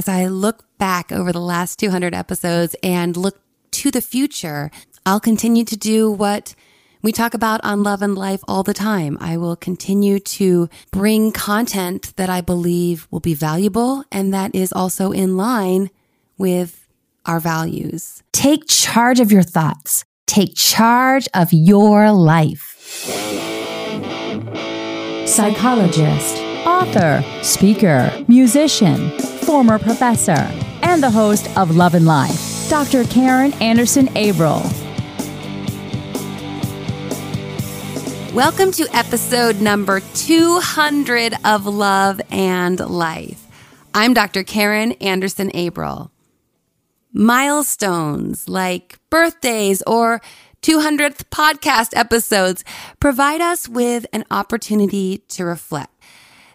as I look back over the last 200 episodes and look to the future, I'll continue to do what we talk about on Love and Life all the time. I will continue to bring content that I believe will be valuable and that is also in line with our values. Take charge of your thoughts. Take charge of your life. Psychologist, author, speaker, musician, former professor, and the host of Love and Life, Dr. Karen Anderson Abril. Welcome to episode number 200 of Love and Life. I'm Dr. Karen Anderson Abril. Milestones like birthdays or 200th podcast episodes provide us with an opportunity to reflect.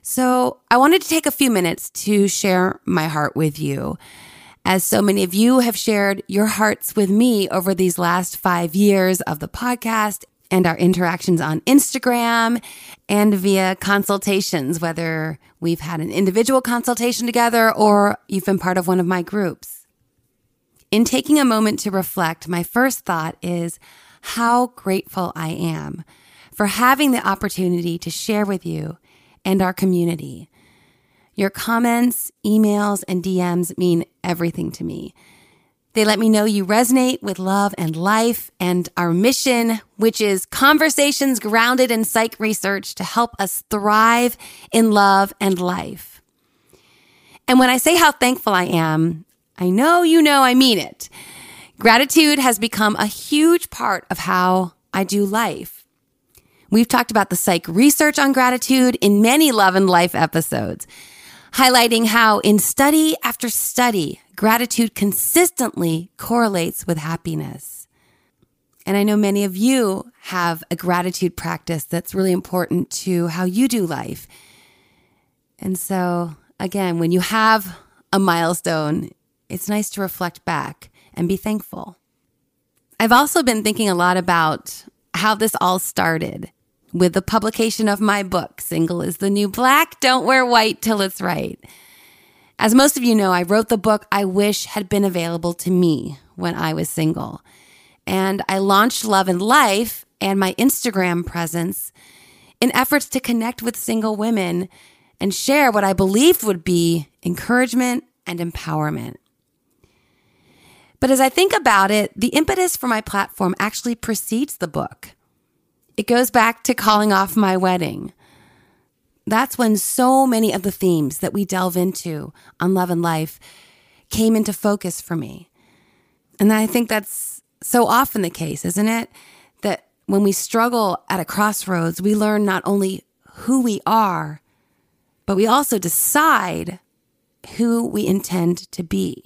So I wanted to take a few minutes to share my heart with you. As so many of you have shared your hearts with me over these last five years of the podcast and our interactions on Instagram and via consultations, whether we've had an individual consultation together or you've been part of one of my groups. In taking a moment to reflect, my first thought is how grateful I am for having the opportunity to share with you and our community. Your comments, emails, and DMs mean everything to me. They let me know you resonate with love and life and our mission, which is conversations grounded in psych research to help us thrive in love and life. And when I say how thankful I am, I know you know I mean it. Gratitude has become a huge part of how I do life. We've talked about the psych research on gratitude in many love and life episodes highlighting how in study after study, gratitude consistently correlates with happiness. And I know many of you have a gratitude practice that's really important to how you do life. And so, again, when you have a milestone, it's nice to reflect back and be thankful. I've also been thinking a lot about how this all started with the publication of my book, Single is the New Black Don't Wear White Till It's Right. As most of you know, I wrote the book I wish had been available to me when I was single. And I launched Love and Life and my Instagram presence in efforts to connect with single women and share what I believed would be encouragement and empowerment. But as I think about it, the impetus for my platform actually precedes the book. It goes back to calling off my wedding. That's when so many of the themes that we delve into on Love and Life came into focus for me. And I think that's so often the case, isn't it? That when we struggle at a crossroads, we learn not only who we are, but we also decide who we intend to be.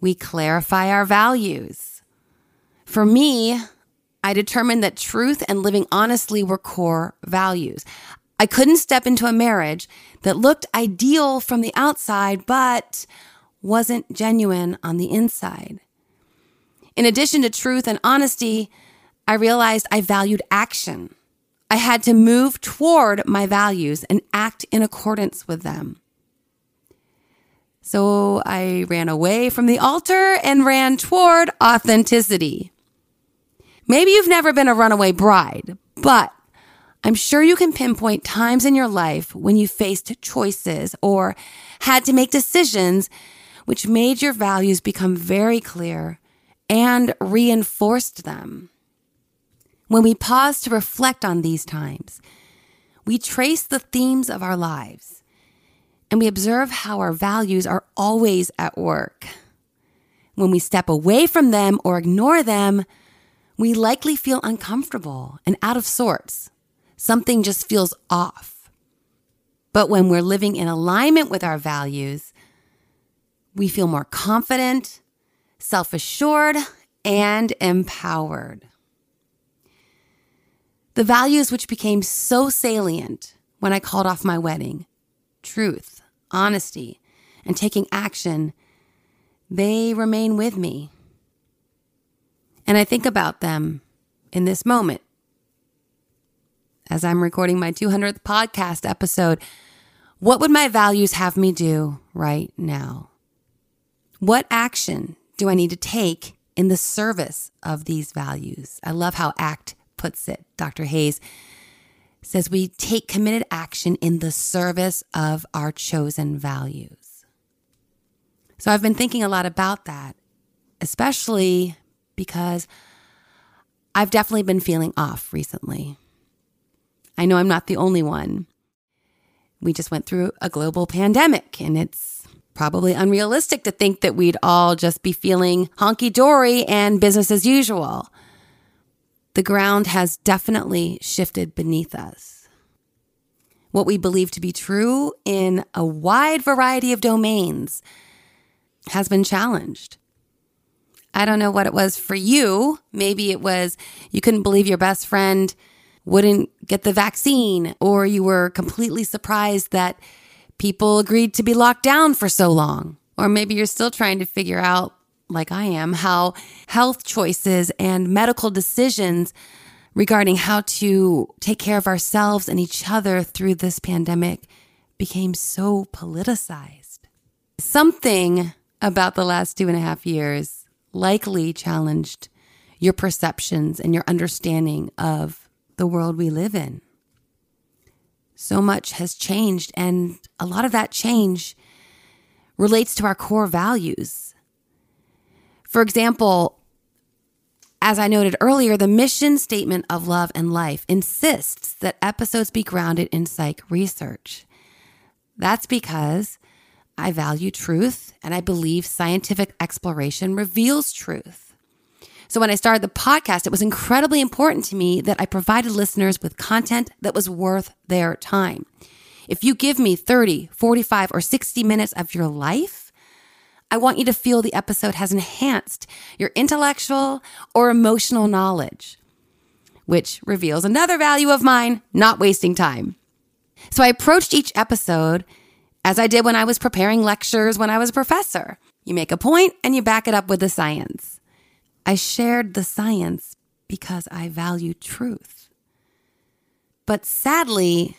We clarify our values. For me, I determined that truth and living honestly were core values. I couldn't step into a marriage that looked ideal from the outside, but wasn't genuine on the inside. In addition to truth and honesty, I realized I valued action. I had to move toward my values and act in accordance with them. So I ran away from the altar and ran toward authenticity. Maybe you've never been a runaway bride, but I'm sure you can pinpoint times in your life when you faced choices or had to make decisions which made your values become very clear and reinforced them. When we pause to reflect on these times, we trace the themes of our lives and we observe how our values are always at work. When we step away from them or ignore them, we likely feel uncomfortable and out of sorts. Something just feels off. But when we're living in alignment with our values, we feel more confident, self assured, and empowered. The values which became so salient when I called off my wedding truth, honesty, and taking action they remain with me. And I think about them in this moment as I'm recording my 200th podcast episode, What would my values have me do right now? What action do I need to take in the service of these values? I love how ACT puts it. Dr. Hayes says we take committed action in the service of our chosen values. So I've been thinking a lot about that, especially because I've definitely been feeling off recently. I know I'm not the only one. We just went through a global pandemic, and it's probably unrealistic to think that we'd all just be feeling honky dory and business as usual. The ground has definitely shifted beneath us. What we believe to be true in a wide variety of domains has been challenged. I don't know what it was for you. Maybe it was you couldn't believe your best friend wouldn't get the vaccine, or you were completely surprised that people agreed to be locked down for so long. Or maybe you're still trying to figure out, like I am, how health choices and medical decisions regarding how to take care of ourselves and each other through this pandemic became so politicized. Something about the last two and a half years likely challenged your perceptions and your understanding of the world we live in. So much has changed, and a lot of that change relates to our core values. For example, as I noted earlier, the mission statement of Love and Life insists that episodes be grounded in psych research. That's because I value truth and I believe scientific exploration reveals truth. So when I started the podcast, it was incredibly important to me that I provided listeners with content that was worth their time. If you give me 30, 45, or 60 minutes of your life, I want you to feel the episode has enhanced your intellectual or emotional knowledge, which reveals another value of mine not wasting time. So I approached each episode as I did when I was preparing lectures when I was a professor. You make a point and you back it up with the science. I shared the science because I value truth. But sadly,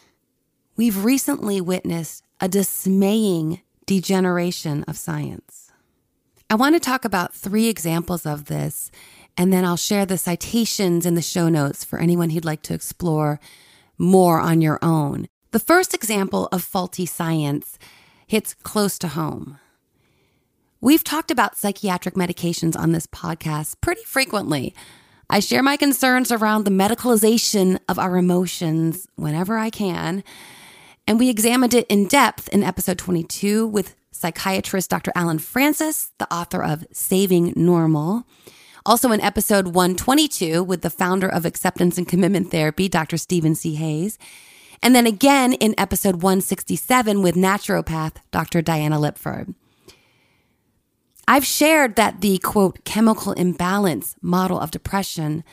we've recently witnessed a dismaying degeneration of science. I want to talk about three examples of this, and then I'll share the citations in the show notes for anyone who'd like to explore more on your own. The first example of faulty science hits close to home. We've talked about psychiatric medications on this podcast pretty frequently. I share my concerns around the medicalization of our emotions whenever I can. And we examined it in depth in episode 22 with psychiatrist Dr. Alan Frances, the author of Saving Normal. Also in episode 122 with the founder of acceptance and commitment therapy, Dr. Stephen C. Hayes. And then again in episode 167 with naturopath Dr. Diana Lipford. I've shared that the quote, chemical imbalance model of depression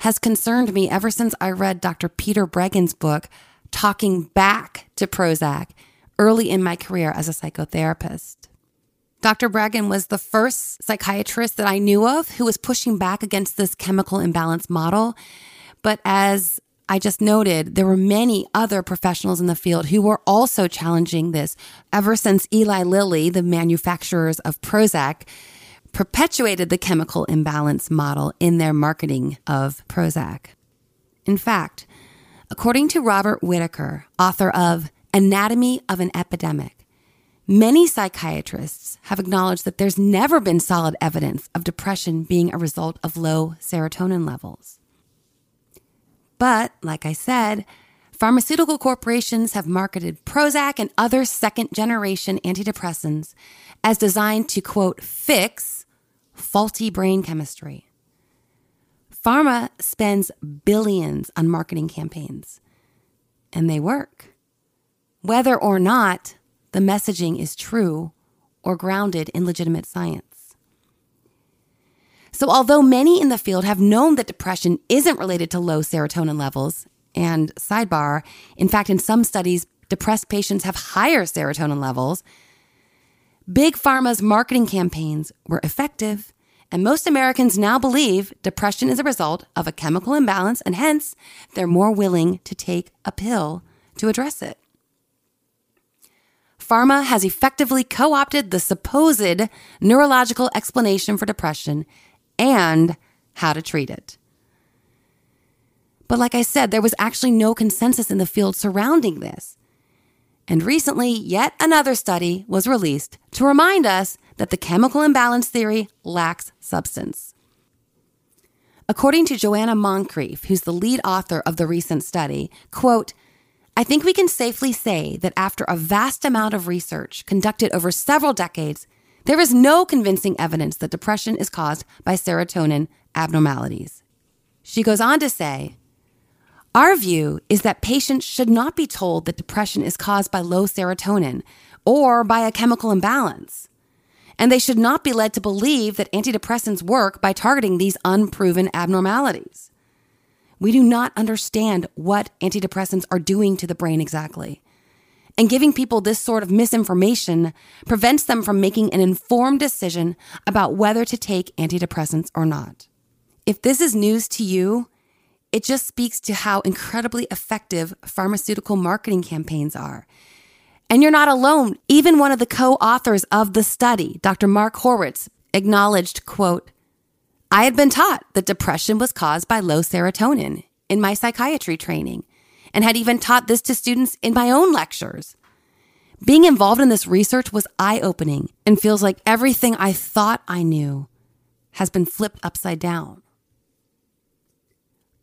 has concerned me ever since I read Dr. Peter Breggin's book, Talking Back to Prozac, early in my career as a psychotherapist. Dr. Breggin was the first psychiatrist that I knew of who was pushing back against this chemical imbalance model. But as I just noted there were many other professionals in the field who were also challenging this ever since Eli Lilly, the manufacturers of Prozac, perpetuated the chemical imbalance model in their marketing of Prozac. In fact, according to Robert Whitaker, author of Anatomy of an Epidemic, many psychiatrists have acknowledged that there's never been solid evidence of depression being a result of low serotonin levels. But, like I said, pharmaceutical corporations have marketed Prozac and other second generation antidepressants as designed to, quote, fix faulty brain chemistry. Pharma spends billions on marketing campaigns, and they work. Whether or not the messaging is true or grounded in legitimate science. So, although many in the field have known that depression isn't related to low serotonin levels, and sidebar, in fact, in some studies, depressed patients have higher serotonin levels, Big Pharma's marketing campaigns were effective, and most Americans now believe depression is a result of a chemical imbalance, and hence they're more willing to take a pill to address it. pharma has effectively co opted the supposed neurological explanation for depression and how to treat it. But like I said, there was actually no consensus in the field surrounding this. And recently, yet another study was released to remind us that the chemical imbalance theory lacks substance. According to Joanna Moncrieff, who's the lead author of the recent study, quote, I think we can safely say that after a vast amount of research conducted over several decades, there is no convincing evidence that depression is caused by serotonin abnormalities. She goes on to say, our view is that patients should not be told that depression is caused by low serotonin or by a chemical imbalance. And they should not be led to believe that antidepressants work by targeting these unproven abnormalities. We do not understand what antidepressants are doing to the brain exactly. And giving people this sort of misinformation prevents them from making an informed decision about whether to take antidepressants or not. If this is news to you, it just speaks to how incredibly effective pharmaceutical marketing campaigns are. And you're not alone. Even one of the co-authors of the study, Dr. Mark Horowitz, acknowledged, quote, I had been taught that depression was caused by low serotonin in my psychiatry training and had even taught this to students in my own lectures. Being involved in this research was eye opening and feels like everything I thought I knew has been flipped upside down.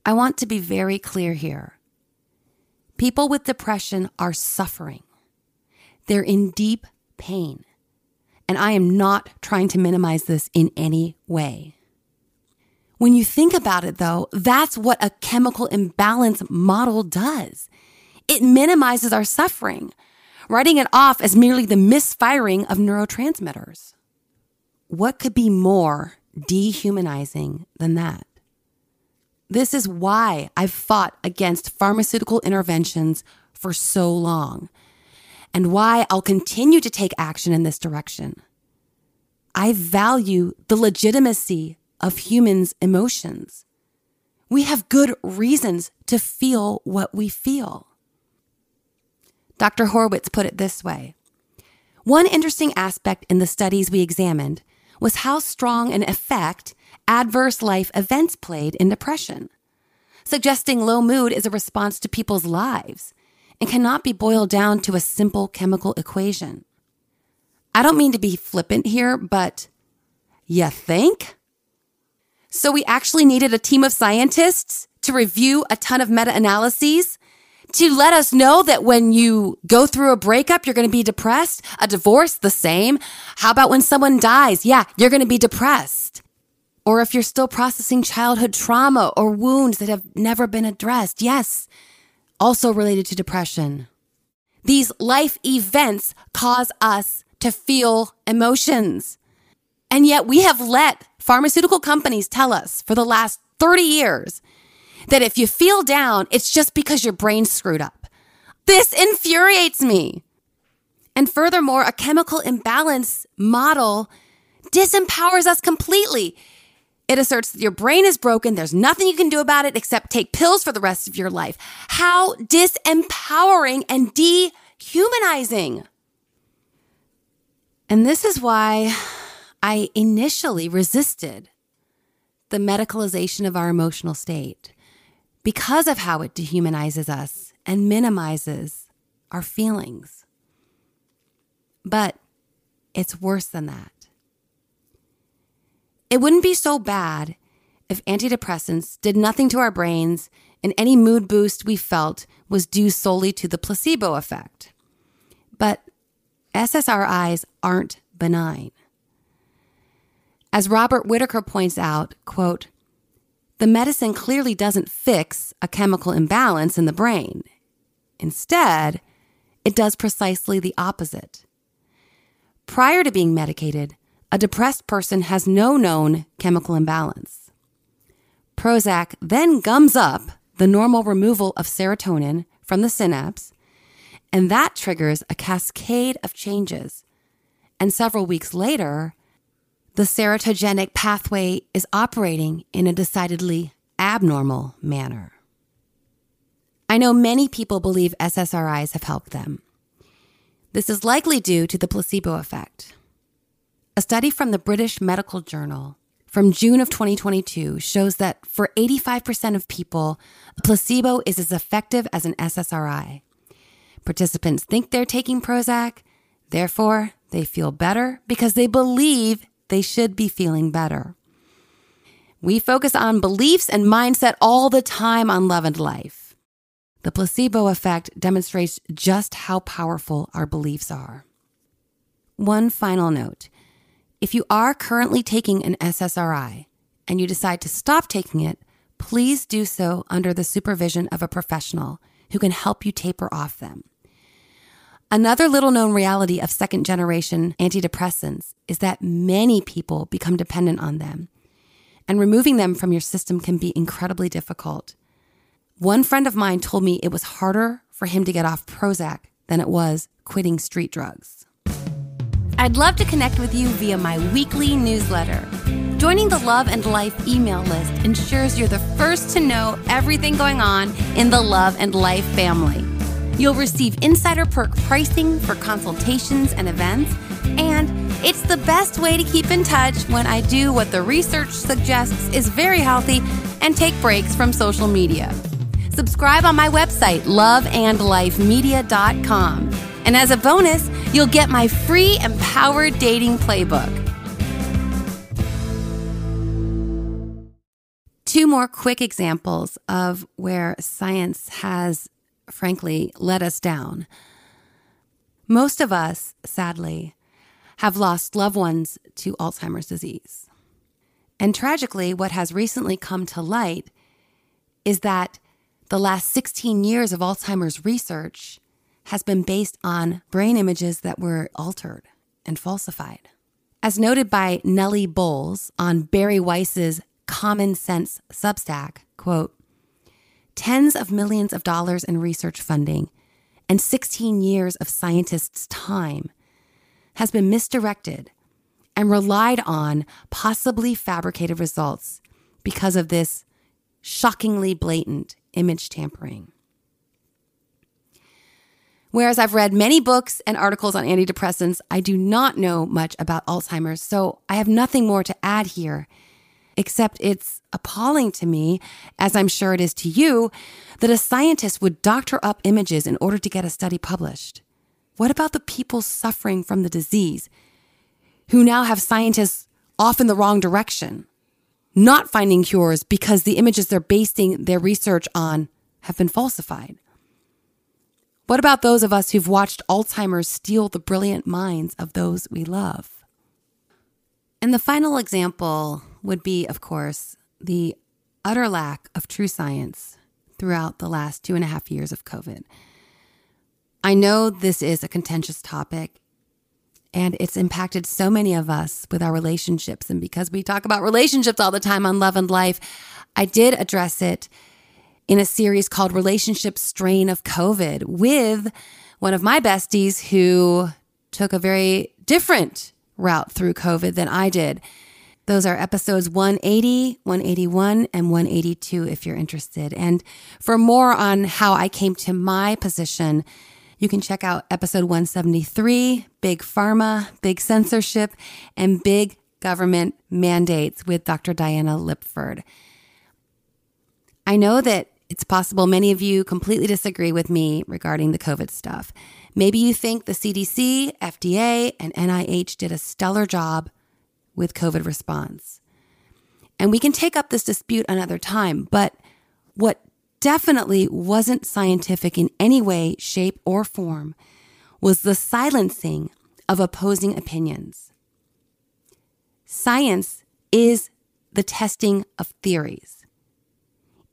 I want to be very clear here. People with depression are suffering. They're in deep pain. And I am not trying to minimize this in any way. When you think about it, though, that's what a chemical imbalance model does. It minimizes our suffering, writing it off as merely the misfiring of neurotransmitters. What could be more dehumanizing than that? This is why I've fought against pharmaceutical interventions for so long and why I'll continue to take action in this direction. I value the legitimacy of humans' emotions. We have good reasons to feel what we feel. Dr. Horowitz put it this way One interesting aspect in the studies we examined was how strong an effect adverse life events played in depression, suggesting low mood is a response to people's lives and cannot be boiled down to a simple chemical equation. I don't mean to be flippant here, but you think? So we actually needed a team of scientists to review a ton of meta analyses to let us know that when you go through a breakup, you're going to be depressed. A divorce, the same. How about when someone dies? Yeah, you're going to be depressed or if you're still processing childhood trauma or wounds that have never been addressed. Yes, also related to depression. These life events cause us to feel emotions. And yet we have let pharmaceutical companies tell us for the last 30 years that if you feel down, it's just because your brain's screwed up. This infuriates me. And furthermore, a chemical imbalance model disempowers us completely. It asserts that your brain is broken. There's nothing you can do about it except take pills for the rest of your life. How disempowering and dehumanizing. And this is why I initially resisted the medicalization of our emotional state because of how it dehumanizes us and minimizes our feelings. But it's worse than that. It wouldn't be so bad if antidepressants did nothing to our brains and any mood boost we felt was due solely to the placebo effect. But SSRIs aren't benign. As Robert Whitaker points out, quote, the medicine clearly doesn't fix a chemical imbalance in the brain. Instead, it does precisely the opposite. Prior to being medicated, a depressed person has no known chemical imbalance. Prozac then gums up the normal removal of serotonin from the synapse, and that triggers a cascade of changes. And several weeks later, the serotogenic pathway is operating in a decidedly abnormal manner. I know many people believe SSRIs have helped them. This is likely due to the placebo effect. A study from the British Medical Journal from June of 2022 shows that for 85% of people, a placebo is as effective as an SSRI. Participants think they're taking Prozac, therefore, they feel better because they believe they should be feeling better. We focus on beliefs and mindset all the time on Love and Life. The placebo effect demonstrates just how powerful our beliefs are. One final note if you are currently taking an SSRI and you decide to stop taking it, please do so under the supervision of a professional who can help you taper off them. Another little known reality of second generation antidepressants is that many people become dependent on them, and removing them from your system can be incredibly difficult. One friend of mine told me it was harder for him to get off Prozac than it was quitting street drugs. I'd love to connect with you via my weekly newsletter. Joining the Love and Life email list ensures you're the first to know everything going on in the Love and Life family. You'll receive insider perk pricing for consultations and events, and it's the best way to keep in touch when I do what the research suggests is very healthy and take breaks from social media. Subscribe on my website, loveandlifemedia.com. And as a bonus, you'll get my free Empowered Dating Playbook. Two more quick examples of where science has, frankly, let us down. Most of us, sadly, have lost loved ones to Alzheimer's disease. And tragically, what has recently come to light is that the last 16 years of Alzheimer's research has been based on brain images that were altered and falsified. As noted by Nellie Bowles on Bari Weiss's Common Sense Substack, quote, tens of millions of dollars in research funding and 16 years of scientists' time has been misdirected and relied on possibly fabricated results because of this shockingly blatant image tampering. Whereas I've read many books and articles on antidepressants, I do not know much about Alzheimer's, so I have nothing more to add here, except it's appalling to me, as I'm sure it is to you, that a scientist would doctor up images in order to get a study published. What about the people suffering from the disease who now have scientists off in the wrong direction, not finding cures because the images they're basing their research on have been falsified? What about those of us who've watched Alzheimer's steal the brilliant minds of those we love? And the final example would be, of course, the utter lack of true science throughout the last two and a half years of COVID. I know this is a contentious topic and it's impacted so many of us with our relationships. And because we talk about relationships all the time on Love and Life, I did address it in a series called Relationship Strain of COVID with one of my besties who took a very different route through COVID than I did. Those are episodes 180, 181, and 182 if you're interested. And for more on how I came to my position, you can check out episode 173 Big Pharma, Big Censorship, and Big Government Mandates with Dr. Diana Lipford. I know that it's possible many of you completely disagree with me regarding the COVID stuff. Maybe you think the CDC, FDA, and NIH did a stellar job with COVID response. And we can take up this dispute another time, but what definitely wasn't scientific in any way, shape, or form was the silencing of opposing opinions. Science is the testing of theories.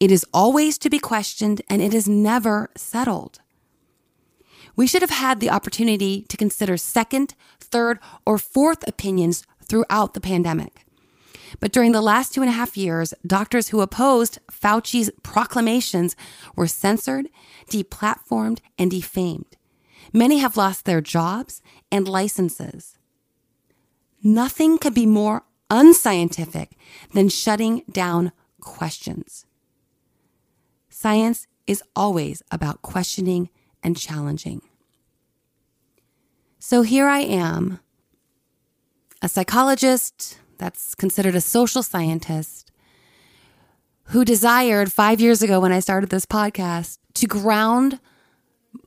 It is always to be questioned and it is never settled. We should have had the opportunity to consider second, third, or fourth opinions throughout the pandemic. But during the last two and a half years, doctors who opposed Fauci's proclamations were censored, deplatformed, and defamed. Many have lost their jobs and licenses. Nothing could be more unscientific than shutting down questions. Science is always about questioning and challenging. So here I am, a psychologist that's considered a social scientist who desired five years ago when I started this podcast to ground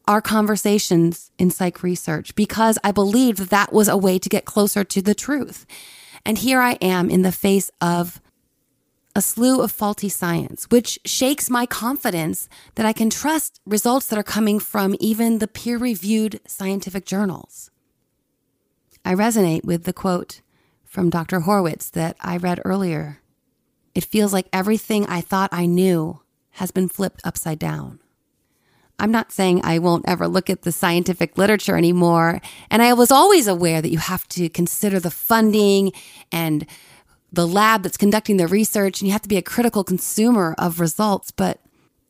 our conversations in psych research because I believed that that was a way to get closer to the truth. And here I am in the face of a slew of faulty science, which shakes my confidence that I can trust results that are coming from even the peer reviewed scientific journals. I resonate with the quote from Dr. Horowitz that I read earlier. It feels like everything I thought I knew has been flipped upside down. I'm not saying I won't ever look at the scientific literature anymore. And I was always aware that you have to consider the funding and the lab that's conducting the research, and you have to be a critical consumer of results. But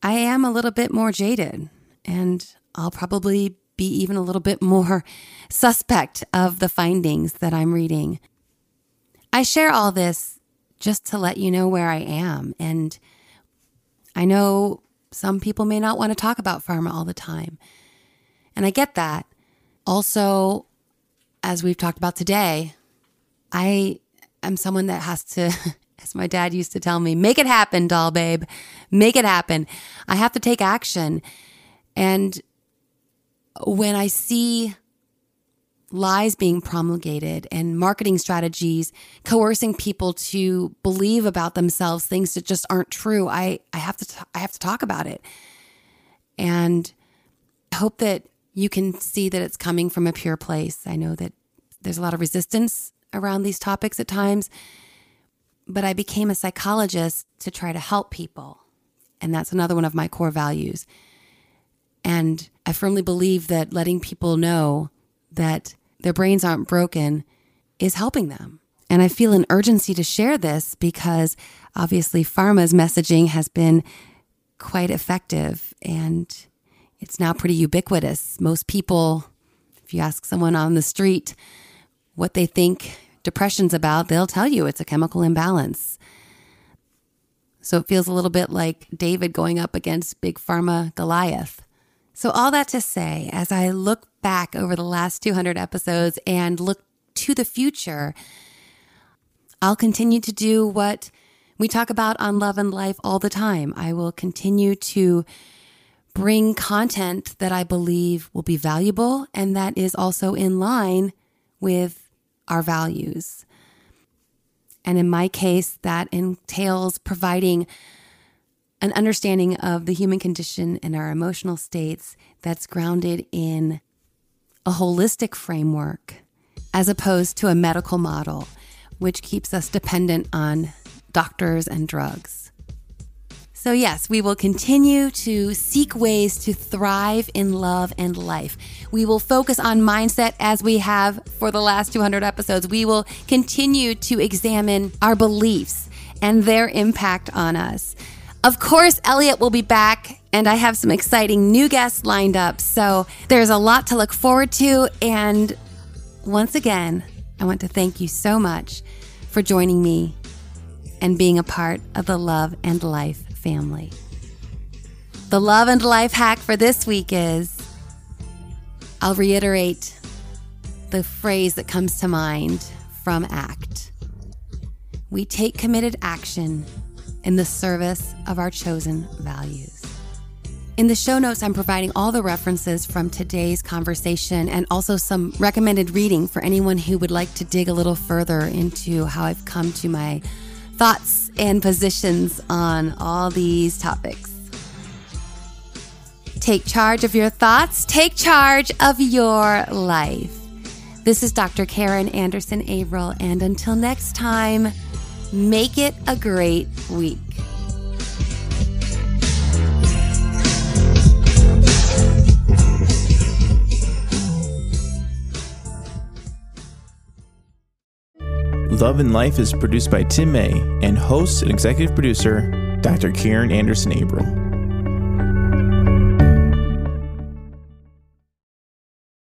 I am a little bit more jaded, and I'll probably be even a little bit more suspect of the findings that I'm reading. I share all this just to let you know where I am. And I know some people may not want to talk about pharma all the time. And I get that. Also, as we've talked about today, I am someone that has to, as my dad used to tell me, make it happen, doll babe. Make it happen. I have to take action. And when I see lies being promulgated and marketing strategies coercing people to believe about themselves things that just aren't true i i have to t- I have to talk about it. And i hope that you can see that it's coming from a pure place. I know that there's a lot of resistance around these topics at times but i became a psychologist to try to help people. And that's another one of my core values and i firmly believe that letting people know that their brains aren't broken is helping them. And I feel an urgency to share this because obviously pharma's messaging has been quite effective and it's now pretty ubiquitous. Most people, if you ask someone on the street what they think depression's about, they'll tell you it's a chemical imbalance. So it feels a little bit like David going up against Big Pharma Goliath. So, all that to say, as I look back over the last 200 episodes and look to the future, I'll continue to do what we talk about on Love and Life all the time. I will continue to bring content that I believe will be valuable and that is also in line with our values. And in my case, that entails providing an understanding of the human condition and our emotional states that's grounded in a holistic framework as opposed to a medical model, which keeps us dependent on doctors and drugs. So, yes, we will continue to seek ways to thrive in love and life. We will focus on mindset as we have for the last 200 episodes. We will continue to examine our beliefs and their impact on us. Of course, Elliot will be back, and I have some exciting new guests lined up. So there's a lot to look forward to. And once again, I want to thank you so much for joining me and being a part of the Love and Life family. The Love and Life hack for this week is I'll reiterate the phrase that comes to mind from ACT. We take committed action in the service of our chosen values. In the show notes, I'm providing all the references from today's conversation and also some recommended reading for anyone who would like to dig a little further into how I've come to my thoughts and positions on all these topics. Take charge of your thoughts, take charge of your life. This is Dr. Karen Anderson Abril, and until next time, Make it a great week. Love and Life is produced by Tim May and hosts and executive producer Dr. Karen Anderson Abril.